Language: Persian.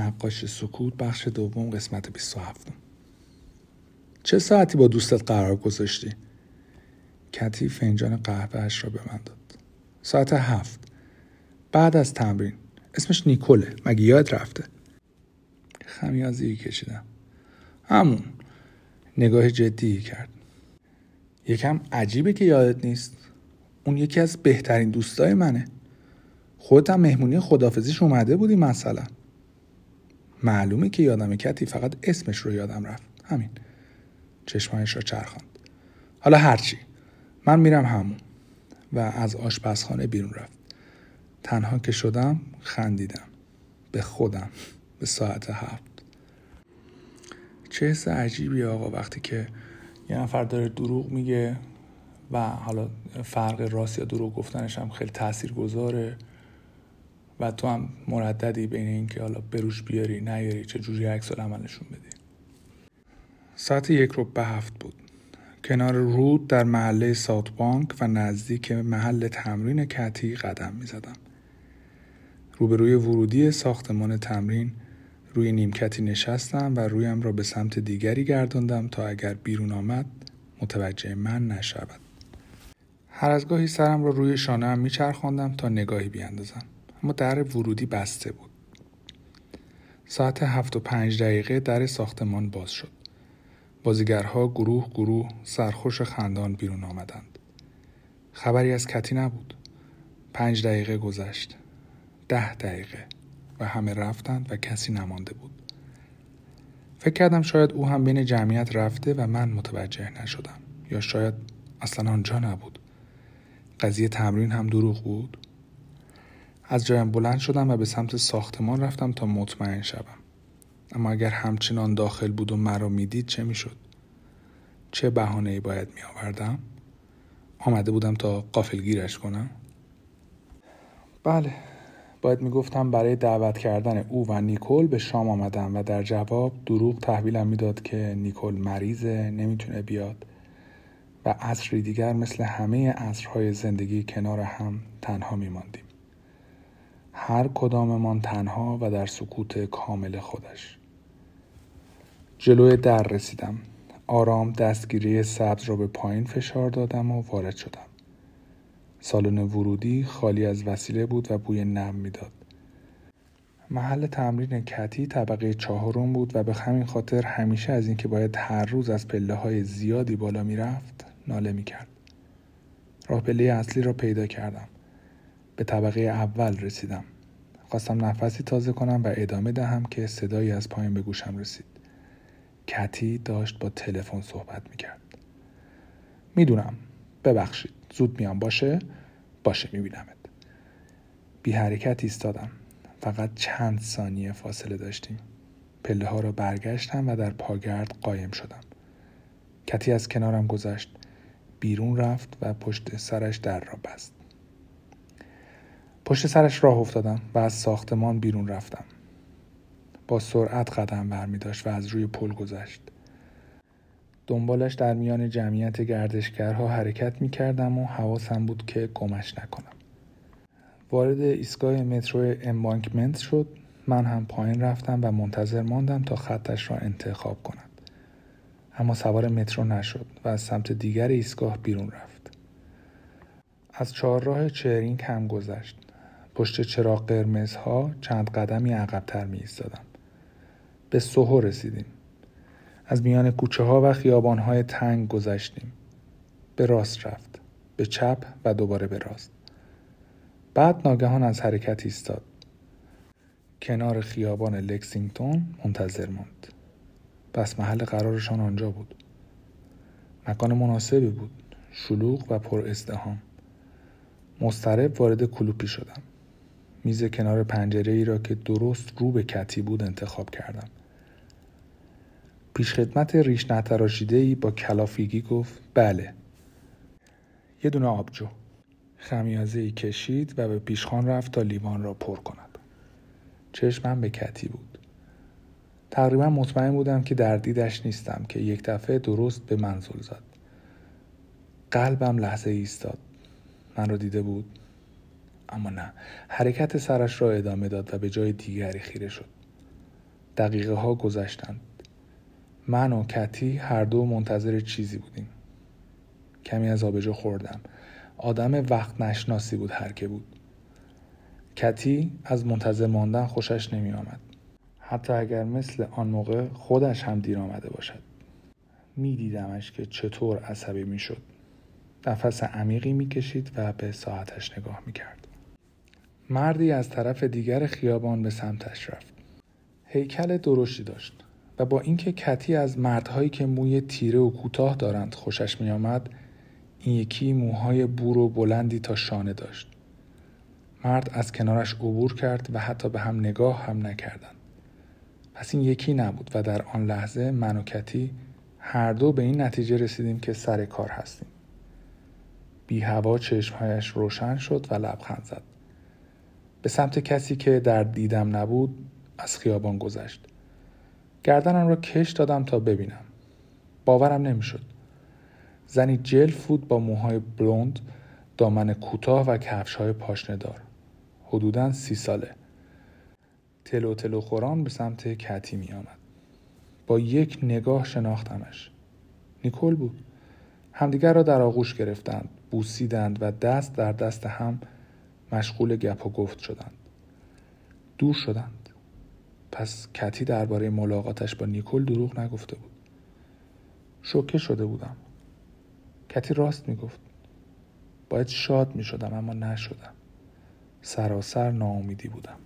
نقاش سکوت بخش دوم قسمت 27 چه ساعتی با دوستت قرار گذاشتی؟ کتی فنجان قهوهش را به من داد. ساعت هفت. بعد از تمرین. اسمش نیکوله. مگه یاد رفته؟ خمیازی کشیدم. همون. نگاه جدی کرد. یکم عجیبه که یادت نیست. اون یکی از بهترین دوستای منه. خودت هم مهمونی خدافزیش اومده بودی مثلا. معلومه که یادم کتی فقط اسمش رو یادم رفت. همین. چشمایش را چرخاند. حالا هرچی. من میرم همون. و از آشپزخانه بیرون رفت. تنها که شدم خندیدم. به خودم. به ساعت هفت. چه حس عجیبی آقا وقتی که یه نفر داره دروغ میگه و حالا فرق راست یا دروغ گفتنش هم خیلی تأثیر گذاره و تو هم مرددی بین اینکه حالا بروش بیاری نیاری چه جوری عکس عملشون بدی ساعت یک رو به هفت بود کنار رود در محله ساوت بانک و نزدیک محل تمرین کتی قدم می زدم. روبروی ورودی ساختمان تمرین روی نیمکتی نشستم و رویم را به سمت دیگری گرداندم تا اگر بیرون آمد متوجه من نشود. هر از گاهی سرم را روی شانه هم میچرخاندم تا نگاهی بیاندازم اما در ورودی بسته بود. ساعت هفت و پنج دقیقه در ساختمان باز شد. بازیگرها گروه گروه سرخوش خندان بیرون آمدند. خبری از کتی نبود. پنج دقیقه گذشت. ده دقیقه و همه رفتند و کسی نمانده بود. فکر کردم شاید او هم بین جمعیت رفته و من متوجه نشدم یا شاید اصلا آنجا نبود. قضیه تمرین هم دروغ بود. از جایم بلند شدم و به سمت ساختمان رفتم تا مطمئن شوم. اما اگر همچنان داخل بود و مرا می‌دید چه می‌شد؟ چه بهانه باید می آوردم؟ آمده بودم تا قافلگیرش کنم؟ بله باید می‌گفتم برای دعوت کردن او و نیکل به شام آمدم و در جواب دروغ تحویلم می‌داد که نیکل مریضه نمی‌تونه بیاد و عصری دیگر مثل همه عصرهای زندگی کنار هم تنها میماندیم هر کداممان تنها و در سکوت کامل خودش جلوی در رسیدم آرام دستگیری سبز را به پایین فشار دادم و وارد شدم سالن ورودی خالی از وسیله بود و بوی نم می‌داد. محل تمرین کتی طبقه چهارم بود و به همین خاطر همیشه از اینکه باید هر روز از پله های زیادی بالا می‌رفت ناله می‌کرد. راه پله اصلی را پیدا کردم. به طبقه اول رسیدم. خواستم نفسی تازه کنم و ادامه دهم که صدایی از پایین به گوشم رسید. کتی داشت با تلفن صحبت می‌کرد. می‌دونم. ببخشید. زود میام باشه باشه میبینمت بی حرکت ایستادم فقط چند ثانیه فاصله داشتیم پله ها را برگشتم و در پاگرد قایم شدم کتی از کنارم گذشت بیرون رفت و پشت سرش در را بست پشت سرش راه افتادم و از ساختمان بیرون رفتم با سرعت قدم برمی داشت و از روی پل گذشت دنبالش در میان جمعیت گردشگرها حرکت می کردم و حواسم بود که گمش نکنم. وارد ایستگاه مترو امبانکمنت شد من هم پایین رفتم و منتظر ماندم تا خطش را انتخاب کند. اما سوار مترو نشد و از سمت دیگر ایستگاه بیرون رفت. از چهارراه چرینگ هم گذشت. پشت چراغ قرمزها چند قدمی عقبتر می ایستادم. به سوهو رسیدیم. از میان کوچه ها و خیابان های تنگ گذشتیم. به راست رفت. به چپ و دوباره به راست. بعد ناگهان از حرکت ایستاد. کنار خیابان لکسینگتون منتظر ماند. پس محل قرارشان آنجا بود. مکان مناسبی بود. شلوغ و پر ازدهام. مسترب وارد کلوپی شدم. میز کنار پنجره ای را که درست رو به کتی بود انتخاب کردم. پیشخدمت ریش نتراشیده ای با کلافیگی گفت بله. یه دونه آبجو. خمیازه ای کشید و به پیشخان رفت تا لیوان را پر کند. چشمم به کتی بود. تقریبا مطمئن بودم که در دیدش نیستم که یک دفعه درست به منزل زد. قلبم لحظه ایستاد. من را دیده بود. اما نه. حرکت سرش را ادامه داد و به جای دیگری خیره شد. دقیقه ها گذشتند. من و کتی هر دو منتظر چیزی بودیم. کمی از آبجو خوردم. آدم وقت نشناسی بود هر که بود. کتی از منتظر ماندن خوشش نمی آمد. حتی اگر مثل آن موقع خودش هم دیر آمده باشد. می دیدمش که چطور عصبی می شد. نفس عمیقی می کشید و به ساعتش نگاه می کرد. مردی از طرف دیگر خیابان به سمتش رفت. هیکل درشتی داشت و با اینکه کتی از مردهایی که موی تیره و کوتاه دارند خوشش می آمد این یکی موهای بور و بلندی تا شانه داشت. مرد از کنارش عبور کرد و حتی به هم نگاه هم نکردند. پس این یکی نبود و در آن لحظه من و کتی هر دو به این نتیجه رسیدیم که سر کار هستیم. بی هوا چشمهایش روشن شد و لبخند زد. به سمت کسی که در دیدم نبود از خیابان گذشت. گردنم را کش دادم تا ببینم. باورم نمی‌شد. زنی جلف بود با موهای بلوند دامن کوتاه و کفش های پاشنه دار حدودا سی ساله. تلو تلو خوران به سمت کتی می آمد با یک نگاه شناختمش. نیکل بود. همدیگر را در آغوش گرفتند بوسیدند و دست در دست هم مشغول گپ و گفت شدند. دور شدند. پس کتی درباره ملاقاتش با نیکل دروغ نگفته بود. شوکه شده بودم. کتی راست می‌گفت. باید شاد می شدم اما نشدم. سراسر ناامیدی بودم.